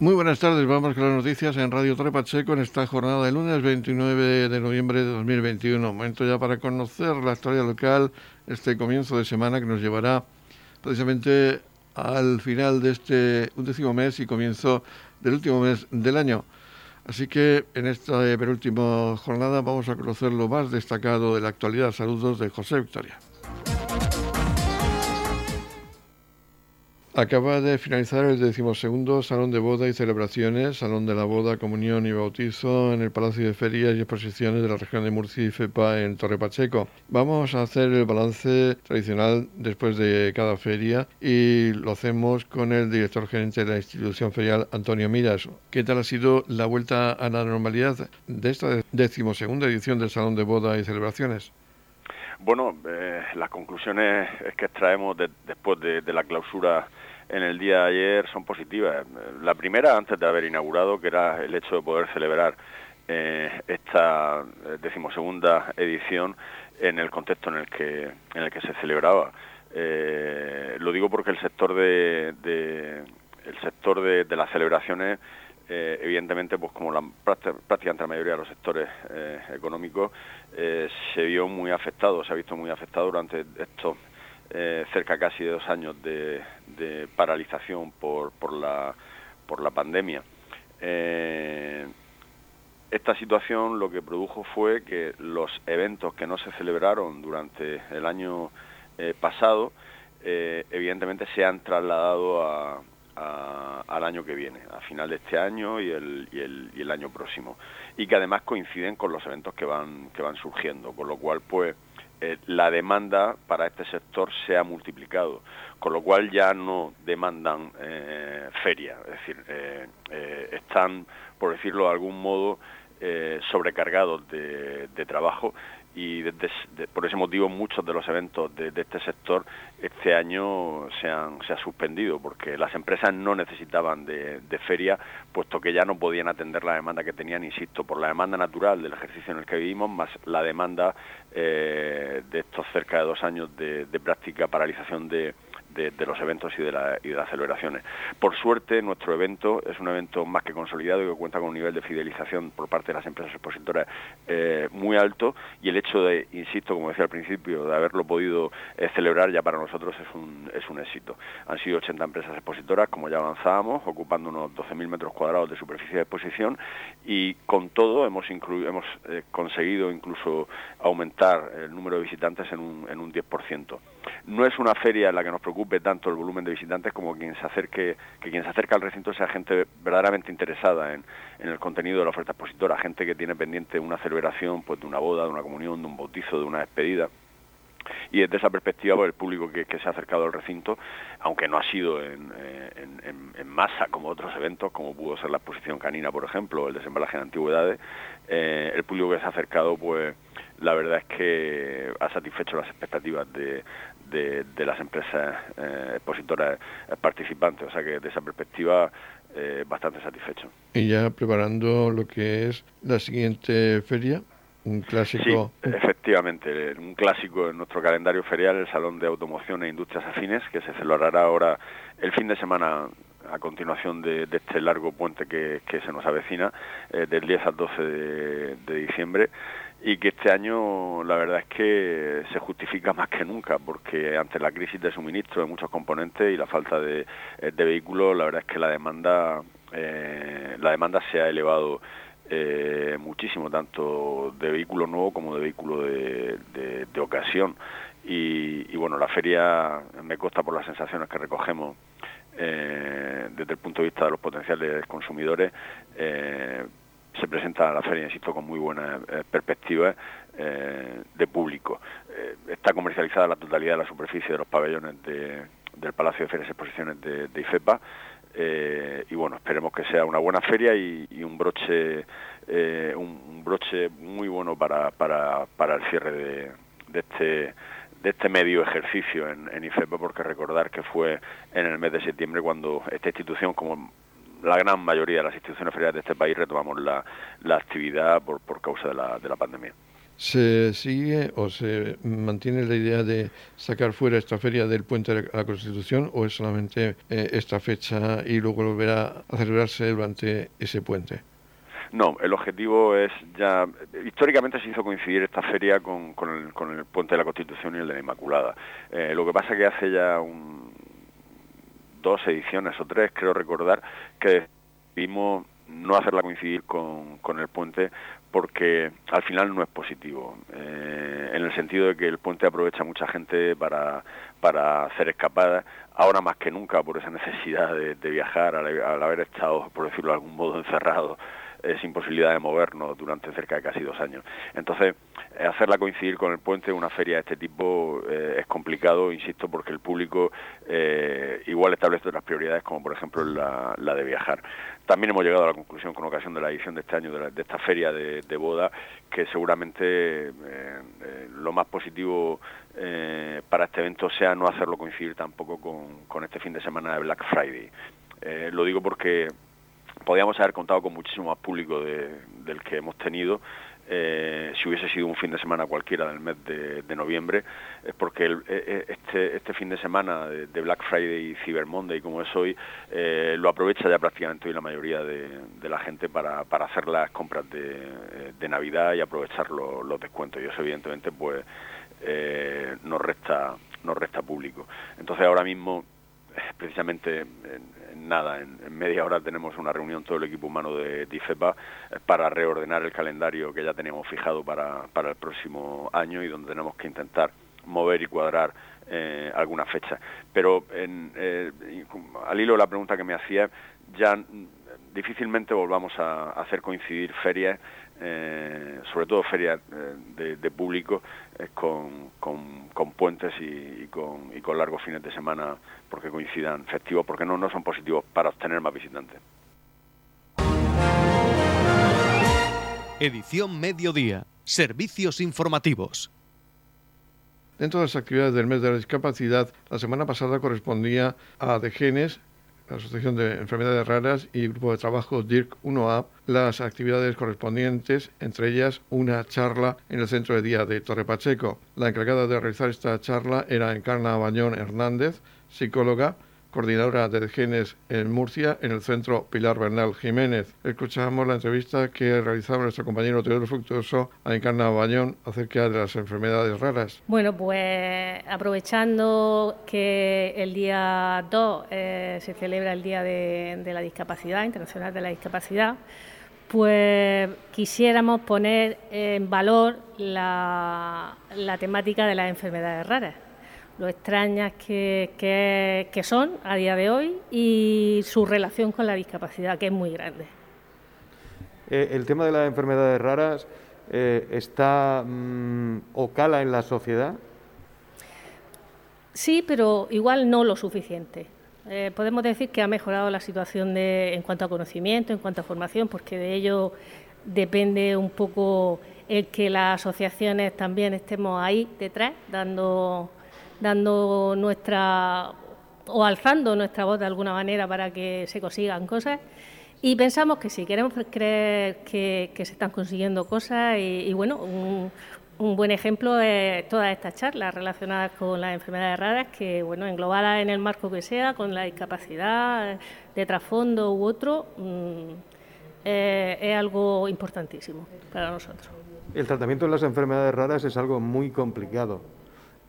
Muy buenas tardes, vamos con las noticias en Radio Torre Pacheco en esta jornada de lunes 29 de noviembre de 2021. Momento ya para conocer la historia local, este comienzo de semana que nos llevará precisamente al final de este undécimo mes y comienzo del último mes del año. Así que en esta penúltima jornada vamos a conocer lo más destacado de la actualidad. Saludos de José Victoria. Acaba de finalizar el decimosegundo Salón de Boda y Celebraciones, Salón de la Boda, Comunión y Bautizo en el Palacio de Ferias y Exposiciones de la región de Murcia y FEPA en Torre Pacheco. Vamos a hacer el balance tradicional después de cada feria y lo hacemos con el director gerente de la institución ferial, Antonio Miras. ¿Qué tal ha sido la vuelta a la normalidad de esta decimosegunda edición del Salón de Boda y Celebraciones? Bueno, eh, las conclusiones que extraemos después de, la clausura en el día de ayer son positivas. La primera, antes de haber inaugurado, que era el hecho de poder celebrar eh, esta eh, decimosegunda edición en el contexto en el que, en el que se celebraba. lo digo porque el sector de, el sector de las celebraciones eh, evidentemente, pues como la, prácticamente la mayoría de los sectores eh, económicos, eh, se vio muy afectado, se ha visto muy afectado durante estos cerca casi de dos años de, paralización por, por, la, por la pandemia. esta situación lo que produjo fue que los eventos que no se celebraron durante el año pasado, evidentemente se han trasladado a, al año que viene, a final de este año y el, y el, y el año próximo. Y que además coinciden con los eventos que van, que van surgiendo, con lo cual pues eh, la demanda para este sector se ha multiplicado, con lo cual ya no demandan eh, feria, es decir, eh, están, por decirlo de algún modo, sobrecargados de trabajo y por ese motivo muchos de los eventos de, este sector este año se han, se ha suspendido porque las empresas no necesitaban de, feria puesto que ya no podían atender la demanda que tenían, insisto, por la demanda natural del ejercicio en el que vivimos más la demanda eh, de estos cerca de dos años de práctica paralización de, de, los eventos y de, de, las celebraciones. Por suerte, nuestro evento es un evento más que consolidado y que cuenta con un nivel de fidelización por parte de las empresas expositoras eh, muy alto y el hecho de, insisto, como decía al principio, de haberlo podido eh, celebrar ya para nosotros es un, es un éxito. Han sido 80 empresas expositoras, como ya avanzábamos, ocupando unos 12.000 metros cuadrados de superficie de exposición y con todo hemos, hemos eh, conseguido incluso aumentar el número de visitantes en un, en un 10%. No es una feria en la que nos preocupe tanto el volumen de visitantes como quien se acerque, que quien se acerca al recinto sea gente verdaderamente interesada en, el contenido de la oferta expositora, gente que tiene pendiente una celebración pues, de una boda, de una comunión, de un bautizo, de una despedida. Y desde esa perspectiva pues, el público que, se ha acercado al recinto, aunque no ha sido en, masa como otros eventos, como pudo ser la exposición canina, por ejemplo, el desembalaje de antigüedades, eh, el público que se ha acercado pues la verdad es que ha satisfecho las expectativas de, de, las empresas eh, expositoras participantes, o sea que desde esa perspectiva eh, bastante satisfecho. Y ya preparando lo que es la siguiente feria, un clásico. Sí, efectivamente, un clásico en nuestro calendario ferial, el Salón de Automoción e Industrias Afines, que se celebrará ahora el fin de semana a continuación de, este largo puente que, se nos avecina, eh, del 10 al 12 de diciembre y que este año la verdad es que se justifica más que nunca porque ante la crisis de suministro de muchos componentes y la falta de, eh, vehículos la verdad es que la demanda eh, la demanda se ha elevado eh, muchísimo tanto de vehículo nuevo como de vehículo de, ocasión. Y, bueno la feria me consta por las sensaciones que recogemos desde el punto de vista de los potenciales consumidores se presenta la feria, insisto, con muy buenas eh, perspectivas eh, de público. Eh, está comercializada la totalidad de la superficie de los pabellones del Palacio de Ferias y Exposiciones de, IFEPA y bueno, esperemos que sea una buena feria y, un broche un, broche muy bueno para, para, para el cierre de, este de este medio ejercicio en, en IFEPA, porque recordar que fue en el mes de septiembre cuando esta institución, como la gran mayoría de las instituciones feriales de este país retomamos la, actividad por, por causa de la, de la pandemia. ¿Se sigue o se mantiene la idea de sacar fuera esta feria del Puente de la Constitución o es solamente eh, esta fecha y luego volverá a celebrarse durante ese puente? No, el objetivo es ya... Históricamente se hizo coincidir esta feria con, el, Puente de la Constitución y el de la Inmaculada. Eh, lo que pasa que hace ya dos ediciones o tres, creo recordar, que vimos no hacerla coincidir con, con el puente porque al final no es positivo, eh, en el sentido de que el puente aprovecha mucha gente para, para hacer escapadas, ahora más que nunca por esa necesidad de, viajar, al, haber estado, por decirlo de algún modo, encerrado eh, sin posibilidad de movernos durante cerca de casi dos años. Entonces, eh, hacerla coincidir con el puente, una feria de este tipo, es complicado, insisto, porque el público igual establece otras prioridades, como por ejemplo la, la de viajar. También hemos llegado a la conclusión con ocasión de la edición de este año de, esta feria de, boda que seguramente eh, eh, lo más positivo eh, para este evento sea no hacerlo coincidir tampoco con, este fin de semana de Black Friday. lo digo porque podíamos haber contado con muchísimo más público del que hemos tenido eh, si hubiese sido un fin de semana cualquiera del mes de, noviembre, es porque e, e, este, este fin de semana de, Black Friday y Cyber Monday, como es hoy, eh, lo aprovecha ya prácticamente hoy la mayoría de, la gente para, hacer las compras de, Navidad y aprovechar los, descuentos. Y eso, evidentemente, pues eh, nos, resta, nos resta público. Entonces, ahora mismo precisamente en, nada, en, media hora tenemos una reunión todo el equipo humano de, IFEPA eh, para reordenar el calendario que ya teníamos fijado para, para el próximo año y donde tenemos que intentar mover y cuadrar eh, alguna fecha. Pero en, eh, al hilo de la pregunta que me hacía, ya difícilmente volvamos a hacer coincidir ferias eh, sobre todo ferias eh, de, público, eh, con, con, puentes y, con, y, con, largos fines de semana porque coincidan festivos, porque no, no son positivos para obtener más visitantes. Edición Mediodía. Servicios informativos. Dentro de las actividades del mes de la discapacidad, la semana pasada correspondía a Degenes Asociación de Enfermedades Raras y Grupo de Trabajo DIRC 1A las actividades correspondientes, entre ellas una charla en el centro de día de Torre Pacheco. La encargada de realizar esta charla era Encarna Bañón Hernández, psicóloga, coordinadora de genes en Murcia, en el centro Pilar Bernal Jiménez. Escuchamos la entrevista que realizaba nuestro compañero Teodoro Fructuoso a Encarna Bañón acerca de las enfermedades raras. Bueno, pues aprovechando que el día 2 eh, se celebra el Día de, la Discapacidad, Internacional de la Discapacidad, pues quisiéramos poner en valor la temática de las enfermedades raras lo extrañas que, son a día de hoy y su relación con la discapacidad, que es muy grande. Eh, el tema de las enfermedades raras eh, está mm, o cala en la sociedad. Sí, pero igual no lo suficiente. Eh, podemos decir que ha mejorado la situación de, en cuanto a conocimiento, en cuanto a formación, porque de ello depende un poco el que las asociaciones también estemos ahí detrás, dando dando nuestra o alzando nuestra voz de alguna manera para que se consigan cosas. Y pensamos que sí, queremos creer que, se están consiguiendo cosas y, bueno, un, buen ejemplo es todas estas charlas relacionadas con las enfermedades raras que, bueno, englobadas en el marco que sea, con la discapacidad de trasfondo u otro, mm, eh, es algo importantísimo para nosotros. El tratamiento de las enfermedades raras es algo muy complicado.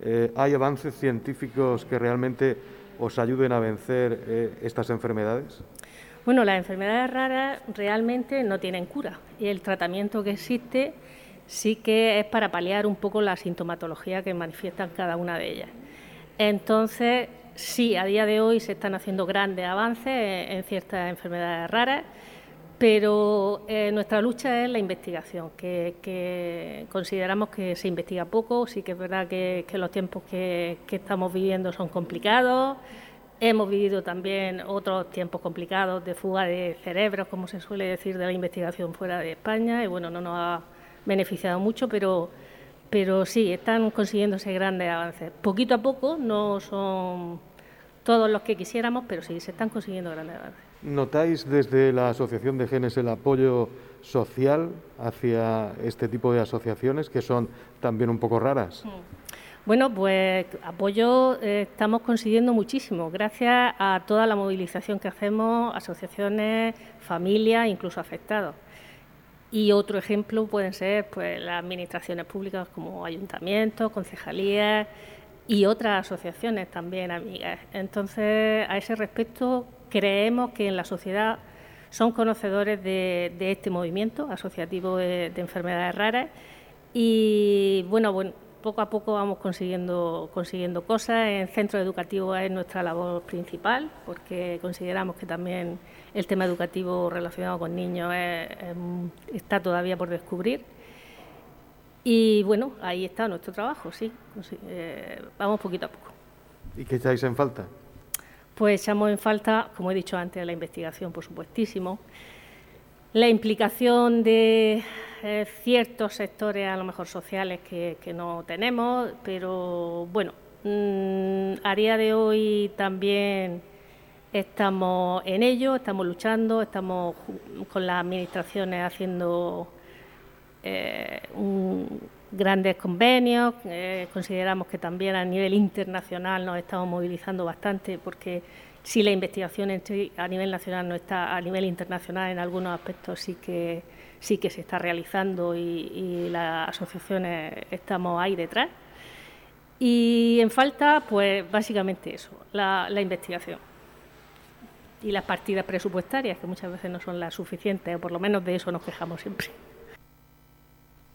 Eh, ¿Hay avances científicos que realmente os ayuden a vencer eh, estas enfermedades? Bueno, las enfermedades raras realmente no tienen cura y el tratamiento que existe sí que es para paliar un poco la sintomatología que manifiestan cada una de ellas. Entonces, sí, a día de hoy se están haciendo grandes avances en ciertas enfermedades raras pero eh, nuestra lucha es la investigación, que, consideramos que se investiga poco, sí que es verdad que, los tiempos que, estamos viviendo son complicados, hemos vivido también otros tiempos complicados de fuga de cerebros, como se suele decir, de la investigación fuera de España, y bueno, no nos ha beneficiado mucho, pero, pero sí, están consiguiéndose grandes avances. Poquito a poco, no son todos los que quisiéramos, pero sí, se están consiguiendo grandes avances. ¿Notáis desde la Asociación de Genes el apoyo social hacia este tipo de asociaciones que son también un poco raras? Bueno, pues apoyo eh, estamos consiguiendo muchísimo, gracias a toda la movilización que hacemos, asociaciones, familias, incluso afectados. Y otro ejemplo pueden ser pues, las administraciones públicas como ayuntamientos, concejalías y otras asociaciones también amigas. Entonces, a ese respecto, creemos que en la sociedad son conocedores de, este movimiento asociativo de, de enfermedades raras y bueno, bueno poco a poco vamos consiguiendo, consiguiendo cosas. En centro educativo es nuestra labor principal, porque consideramos que también el tema educativo relacionado con niños está todavía por descubrir. Y bueno, ahí está nuestro trabajo, sí. Eh, vamos poquito a poco. ¿Y qué echáis en falta? Pues echamos en falta, como he dicho antes, la investigación, por supuestísimo. La implicación de eh, ciertos sectores, a lo mejor sociales, que, no tenemos, pero bueno, mm, a día de hoy también estamos en ello, estamos luchando, estamos con las administraciones haciendo eh, grandes convenios, eh, consideramos que también a nivel internacional nos estamos movilizando bastante porque si la investigación a nivel nacional no está, a nivel internacional en algunos aspectos sí que sí que se está realizando y, las asociaciones estamos ahí detrás. Y en falta, pues básicamente eso, la, la investigación y las partidas presupuestarias, que muchas veces no son las suficientes, o por lo menos de eso nos quejamos siempre.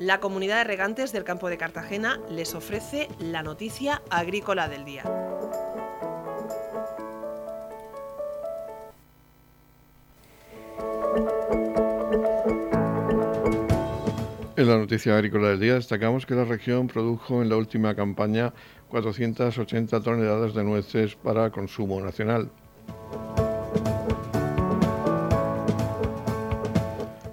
La comunidad de regantes del campo de Cartagena les ofrece la noticia agrícola del día. En la noticia agrícola del día destacamos que la región produjo en la última campaña 480 toneladas de nueces para consumo nacional.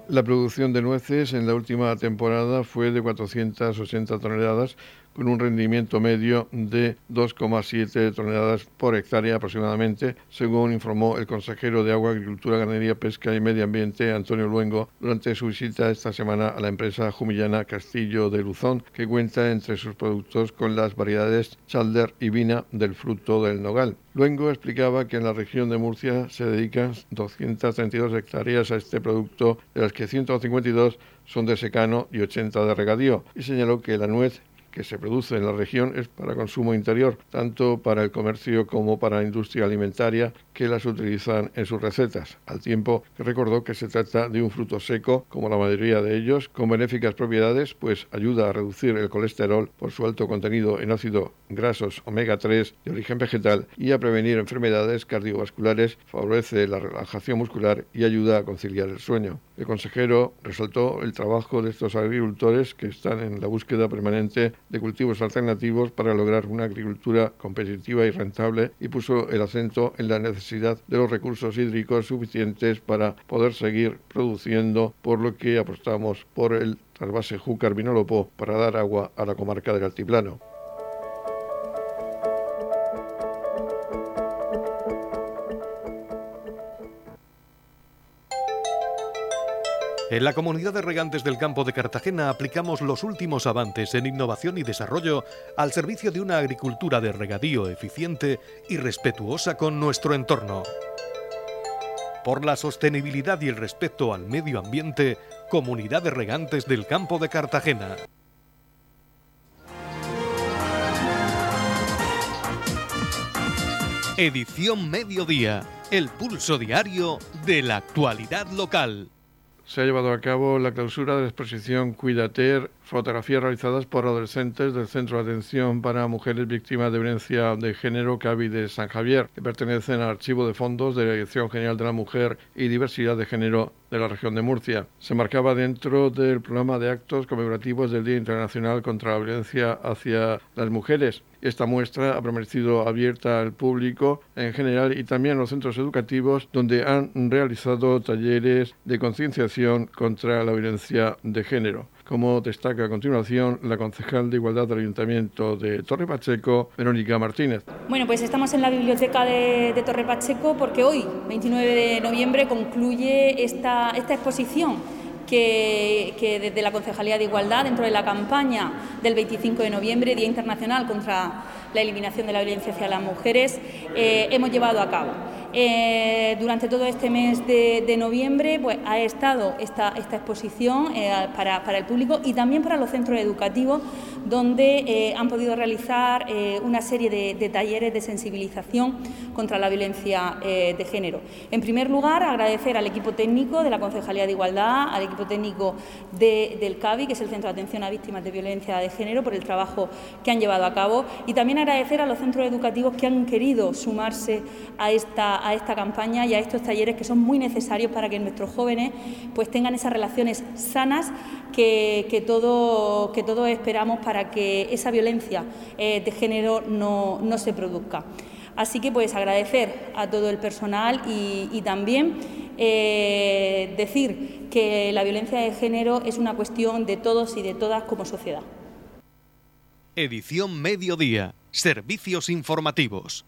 La producción de nueces en la última temporada fue de 480 toneladas, con un rendimiento medio de 2,7 toneladas por hectárea aproximadamente, según informó el consejero de Agua, Agricultura, Ganadería, Pesca y Medio Ambiente, Antonio Luengo, durante su visita esta semana a la empresa jumillana Castillo de Luzón, que cuenta entre sus productos con las variedades Chalder y Vina del fruto del nogal. Luengo explicaba que en la región de Murcia se dedican 232 hectáreas a este producto, de las que 152 son de secano y 80 de regadío, y señaló que la nuez que se produce en la región es para consumo interior, tanto para el comercio como para la industria alimentaria que las utilizan en sus recetas, al tiempo que recordó que se trata de un fruto seco, como la mayoría de ellos, con benéficas propiedades, pues ayuda a reducir el colesterol por su alto contenido en ácidos grasos omega 3 de origen vegetal y a prevenir enfermedades cardiovasculares, favorece la relajación muscular y ayuda a conciliar el sueño. El consejero resaltó el trabajo de estos agricultores que están en la búsqueda permanente de cultivos alternativos para lograr una agricultura competitiva y rentable y puso el acento en la necesidad de los recursos hídricos suficientes para poder seguir produciendo, por lo que apostamos por el trasvase Júcar Vinolopó para dar agua a la comarca del Altiplano. En la comunidad de regantes del campo de Cartagena aplicamos los últimos avances en innovación y desarrollo al servicio de una agricultura de regadío eficiente y respetuosa con nuestro entorno. Por la sostenibilidad y el respeto al medio ambiente, Comunidad de Regantes del Campo de Cartagena. Edición Mediodía, el pulso diario de la actualidad local se ha llevado a cabo la clausura de la exposición Cuidater fotografías realizadas por adolescentes del Centro de Atención para Mujeres Víctimas de Violencia de Género CAVI de San Javier, que pertenecen al Archivo de Fondos de la Dirección General de la Mujer y Diversidad de Género de la región de Murcia. Se marcaba dentro del programa de actos conmemorativos del Día Internacional contra la Violencia hacia las Mujeres. Esta muestra ha permanecido abierta al público en general y también a los centros educativos donde han realizado talleres de concienciación contra la violencia de género como destaca a continuación la concejal de Igualdad del Ayuntamiento de Torre Pacheco, Verónica Martínez. Bueno, pues estamos en la biblioteca de, Torre Pacheco porque hoy, 29 de noviembre, concluye esta, esta exposición que, desde la Concejalía de Igualdad, dentro de la campaña del 25 de noviembre, Día Internacional contra la Eliminación de la Violencia hacia las Mujeres, eh, hemos llevado a cabo. Eh, durante todo este mes de, noviembre pues, ha estado esta, exposición eh, para, el público y también para los centros educativos, donde eh, han podido realizar una serie de, talleres de sensibilización contra la violencia de género. En primer lugar, agradecer al equipo técnico de la Concejalía de Igualdad, al equipo técnico del CAVI, que es el Centro de Atención a Víctimas de Violencia de Género, por el trabajo que han llevado a cabo y también agradecer a los centros educativos que han querido sumarse a esta a, esta campaña y a estos talleres que son muy necesarios para que nuestros jóvenes pues tengan esas relaciones sanas que, que, todo, que todos esperamos para que esa violencia eh, de género no, se produzca. Así que pues agradecer a todo el personal y, también eh, decir que la violencia de género es una cuestión de todos y de todas como sociedad. Edición Mediodía. Servicios informativos.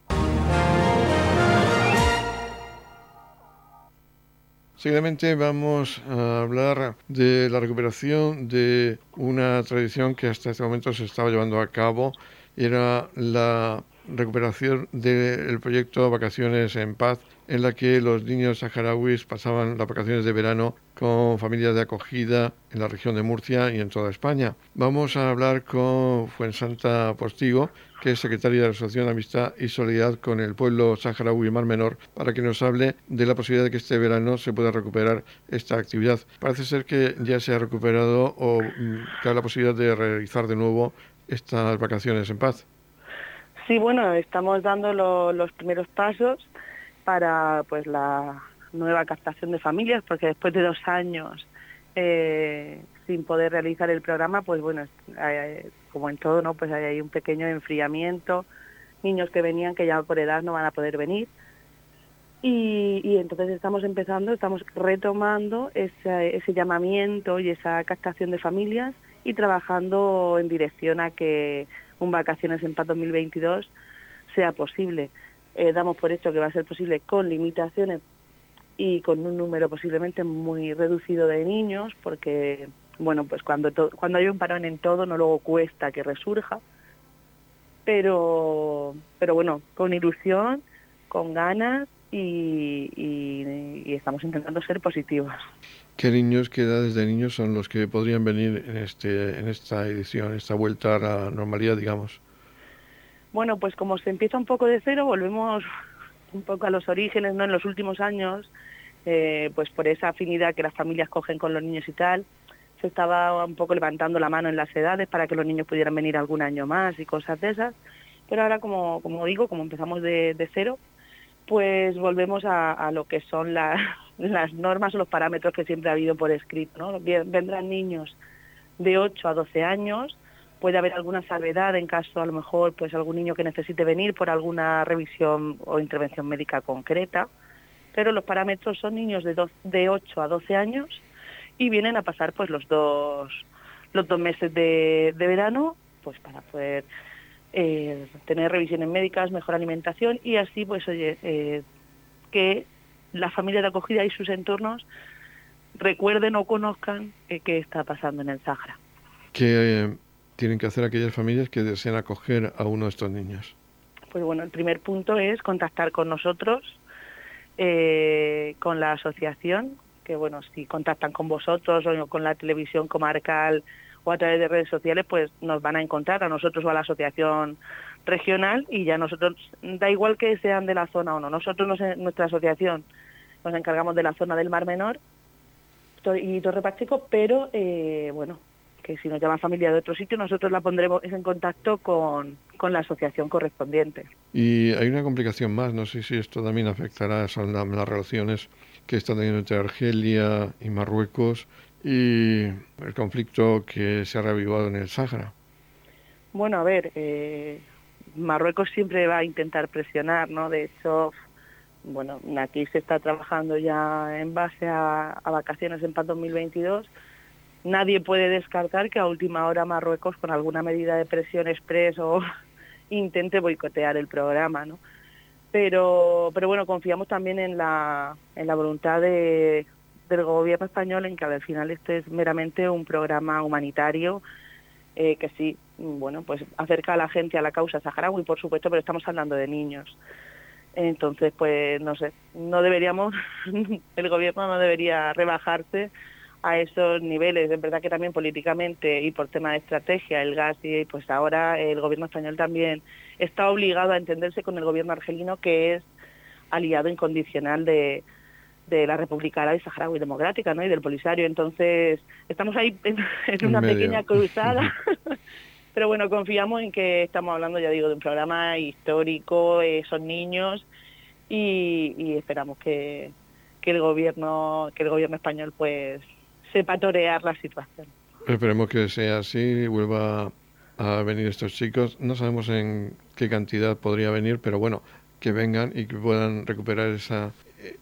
Seguidamente vamos a hablar de la recuperación de una tradición que hasta este momento se estaba llevando a cabo. Era la recuperación del proyecto Vacaciones en Paz, en la que los niños saharauis pasaban las vacaciones de verano con familias de acogida en la región de Murcia y en toda España. Vamos a hablar con Fuensanta Postigo, que es secretaria de la Asociación Amistad y Solidaridad con el pueblo saharaui Mar Menor, para que nos hable de la posibilidad de que este verano se pueda recuperar esta actividad. Parece ser que ya se ha recuperado o mm, que hay la posibilidad de realizar de nuevo estas vacaciones en paz. Sí, bueno, estamos dando los primeros pasos para pues la nueva captación de familias, porque después de dos años eh, sin poder realizar el programa, pues bueno, como en todo, ¿no? Pues hay un pequeño enfriamiento, niños que venían que ya por edad no van a poder venir. Y, entonces estamos empezando, estamos retomando ese, ese llamamiento y esa captación de familias y trabajando en dirección a que un Vacaciones en Paz 2022 sea posible. Eh, damos por hecho que va a ser posible con limitaciones y con un número posiblemente muy reducido de niños, porque bueno, pues cuando, cuando hay un parón en todo, no luego cuesta que resurja, pero, pero bueno, con ilusión, con ganas y, estamos intentando ser positivos. ¿Qué niños, qué edades de niños son los que podrían venir en, este, en esta edición, esta vuelta a la normalidad, digamos? Bueno, pues como se empieza un poco de cero, volvemos un poco a los orígenes, ¿no? En los últimos años, eh, pues por esa afinidad que las familias cogen con los niños y tal, se estaba un poco levantando la mano en las edades para que los niños pudieran venir algún año más y cosas de esas. Pero ahora, como, como digo, como empezamos de, cero, pues volvemos a, lo que son las normas o los parámetros que siempre ha habido por escrito. ¿no? Vendrán niños de 8 a 12 años, puede haber alguna salvedad en caso a lo mejor pues algún niño que necesite venir por alguna revisión o intervención médica concreta, pero los parámetros son niños de, de 8 a 12 años y vienen a pasar pues los dos los dos meses de, verano pues para poder eh, tener revisiones médicas, mejor alimentación y así pues oye eh, que la familia de acogida y sus entornos recuerden o conozcan eh, qué está pasando en el Sahara. ¿Qué tienen que hacer aquellas familias que desean acoger a uno de estos niños? Pues bueno, el primer punto es contactar con nosotros, con la asociación, que bueno, si contactan con vosotros o con la televisión comarcal o a través de redes sociales, pues nos van a encontrar a nosotros o a la asociación regional y ya nosotros, da igual que sean de la zona o no, nosotros nuestra asociación nos encargamos de la zona del Mar Menor y Torre Pacheco, pero eh, bueno, que si nos llama familia de otro sitio, nosotros la pondremos en contacto con, con la asociación correspondiente. Y hay una complicación más, no sé si esto también afectará a las relaciones que están teniendo entre Argelia y Marruecos y el conflicto que se ha reavivado en el Sáhara. Bueno, a ver, eh, Marruecos siempre va a intentar presionar, ¿no? De hecho, bueno, aquí se está trabajando ya en base a, vacaciones en PAN 2022. Nadie puede descartar que a última hora Marruecos, con alguna medida de presión expreso, intente boicotear el programa, ¿no? Pero, pero bueno, confiamos también en la, en la voluntad de, del gobierno español en que al final este es meramente un programa humanitario eh, que sí, bueno, pues acerca a la gente a la causa saharaui, por supuesto, pero estamos hablando de niños. Entonces, pues no sé, no deberíamos, el gobierno no debería rebajarse a esos niveles. Es verdad que también políticamente y por tema de estrategia, el gas y pues ahora el gobierno español también está obligado a entenderse con el gobierno argelino que es aliado incondicional de, de la República Árabe Saharaui Democrática ¿no? y del Polisario. Entonces, estamos ahí en, una pequeña cruzada. Pero bueno, confiamos en que estamos hablando, ya digo, de un programa histórico, eh, son niños, y, esperamos que, que, el gobierno, que el gobierno español pues sepa torear la situación. Esperemos que sea así, vuelva a venir estos chicos. No sabemos en qué cantidad podría venir, pero bueno, que vengan y que puedan recuperar esa,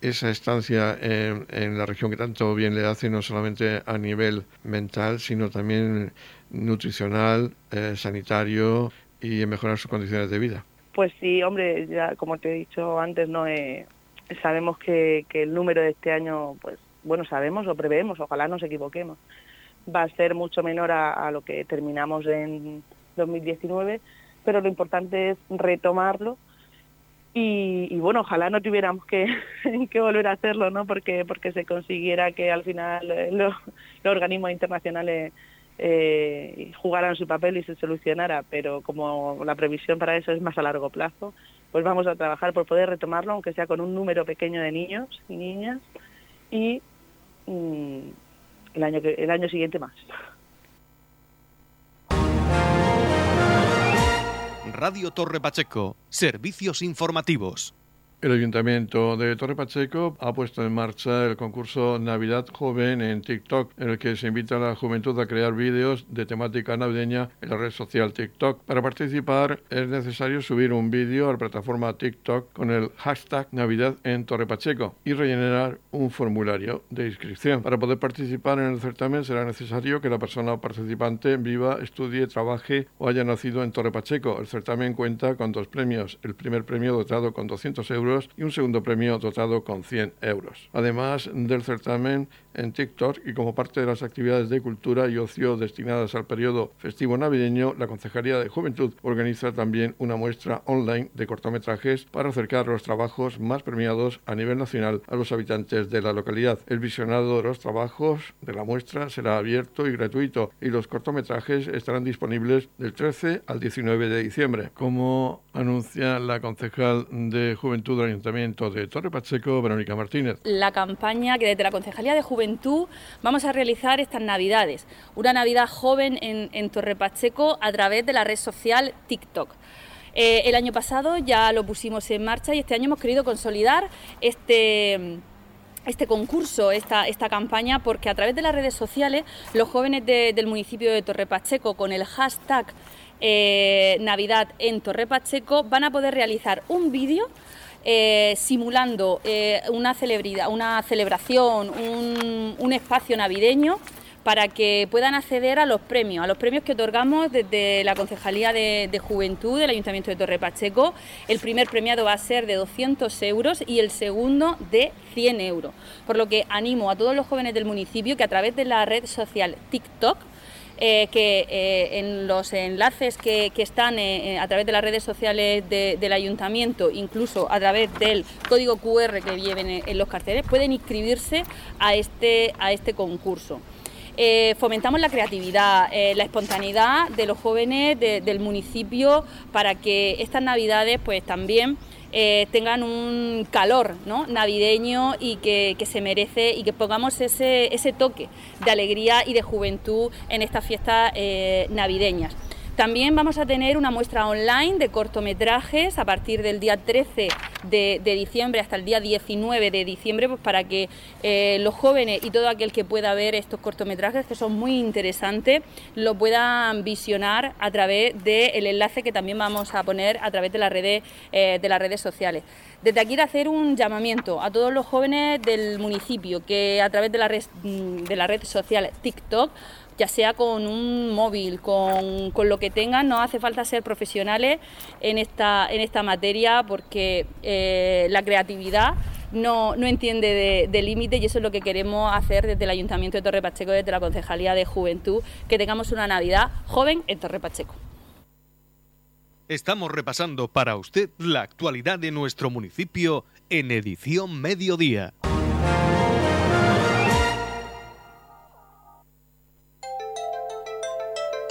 esa estancia en, en, la región que tanto bien le hace, no solamente a nivel mental, sino también nutricional, eh, sanitario y en mejorar sus condiciones de vida. Pues sí, hombre, ya como te he dicho antes, no eh, sabemos que, que, el número de este año, pues bueno, sabemos o preveemos, ojalá nos equivoquemos, va a ser mucho menor a, lo que terminamos en 2019, pero lo importante es retomarlo y, bueno, ojalá no tuviéramos que, que, volver a hacerlo, ¿no? Porque, porque se consiguiera que al final eh, los organismos internacionales eh, jugaran su papel y se solucionara, pero como la previsión para eso es más a largo plazo, pues vamos a trabajar por poder retomarlo, aunque sea con un número pequeño de niños y niñas, y el, año el año siguiente más. Radio Torre Pacheco, servicios informativos. El Ayuntamiento de Torre Pacheco ha puesto en marcha el concurso Navidad Joven en TikTok, en el que se invita a la juventud a crear vídeos de temática navideña en la red social TikTok. Para participar es necesario subir un vídeo a la plataforma TikTok con el hashtag Navidad en Torre Pacheco y rellenar un formulario de inscripción. Para poder participar en el certamen será necesario que la persona participante viva, estudie, trabaje o haya nacido en Torre Pacheco. El certamen cuenta con dos premios. El primer premio dotado con 200 euros y un segundo premio dotado con 100 euros. Además del certamen en TikTok y como parte de las actividades de cultura y ocio destinadas al periodo festivo navideño, la Concejalía de Juventud organiza también una muestra online de cortometrajes para acercar los trabajos más premiados a nivel nacional a los habitantes de la localidad. El visionado de los trabajos de la muestra será abierto y gratuito y los cortometrajes estarán disponibles del 13 al 19 de diciembre. Como anuncia la concejal de Juventud del Ayuntamiento de Torre Pacheco, Verónica Martínez. La campaña que desde la Concejalía de Juventud vamos a realizar estas Navidades, una Navidad joven en, Torre Pacheco a través de la red social TikTok. Eh, el año pasado ya lo pusimos en marcha y este año hemos querido consolidar este este concurso, esta, esta campaña, porque a través de las redes sociales los jóvenes del municipio de Torre Pacheco con el hashtag eh, Navidad en Torre Pacheco van a poder realizar un vídeo eh, simulando eh, una, celebridad, una celebración, un, espacio navideño para que puedan acceder a los premios, a los premios que otorgamos desde la Concejalía de, Juventud del Ayuntamiento de Torre Pacheco. El primer premiado va a ser de 200 euros y el segundo de 100 euros. Por lo que animo a todos los jóvenes del municipio que a través de la red social TikTok eh, que eh, en los enlaces que, están eh, a través de las redes sociales del ayuntamiento, incluso a través del código QR que lleven en, los carteles, pueden inscribirse a este, a este concurso. fomentamos la creatividad, la espontaneidad de los jóvenes del municipio para que estas navidades pues también eh, tengan un calor navideño y que, se merece y que pongamos ese, ese, toque de alegría y de juventud en estas fiestas eh, navideñas. También vamos a tener una muestra online de cortometrajes a partir del día 13 de, diciembre hasta el día 19 de diciembre, pues para que eh, los jóvenes y todo aquel que pueda ver estos cortometrajes, que son muy interesantes, lo puedan visionar a través del enlace que también vamos a poner a través de las redes, eh, de las redes sociales. Desde aquí hacer un llamamiento a todos los jóvenes del municipio que a través de la red, de la red social TikTok ya sea con un móvil, con, lo que tengan, no hace falta ser profesionales en esta, en esta materia porque eh, la creatividad no, entiende de, límite y eso es lo que queremos hacer desde el Ayuntamiento de Torre Pacheco, desde la Concejalía de Juventud, que tengamos una Navidad joven en Torre Pacheco. Estamos repasando para usted la actualidad de nuestro municipio en edición mediodía.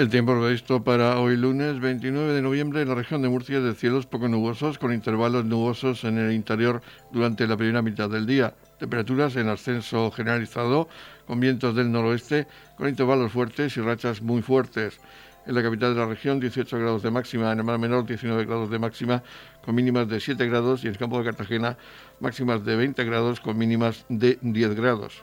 El tiempo previsto para hoy lunes 29 de noviembre en la región de Murcia es de cielos poco nubosos con intervalos nubosos en el interior durante la primera mitad del día. Temperaturas en ascenso generalizado con vientos del noroeste con intervalos fuertes y rachas muy fuertes. En la capital de la región 18 grados de máxima, en el mar menor 19 grados de máxima con mínimas de 7 grados y en el campo de Cartagena máximas de 20 grados con mínimas de 10 grados.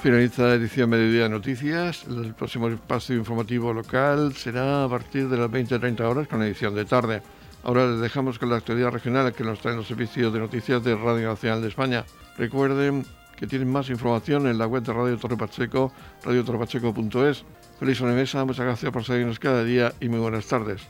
Finaliza la edición Mediodía de Noticias. El próximo espacio informativo local será a partir de las 20-30 horas con edición de tarde. Ahora les dejamos con la actualidad regional que nos traen los servicios de noticias de Radio Nacional de España. Recuerden que tienen más información en la web de Radio Torre Pacheco, radiotorrepacheco.es. Feliz sobremesa, muchas gracias por seguirnos cada día y muy buenas tardes.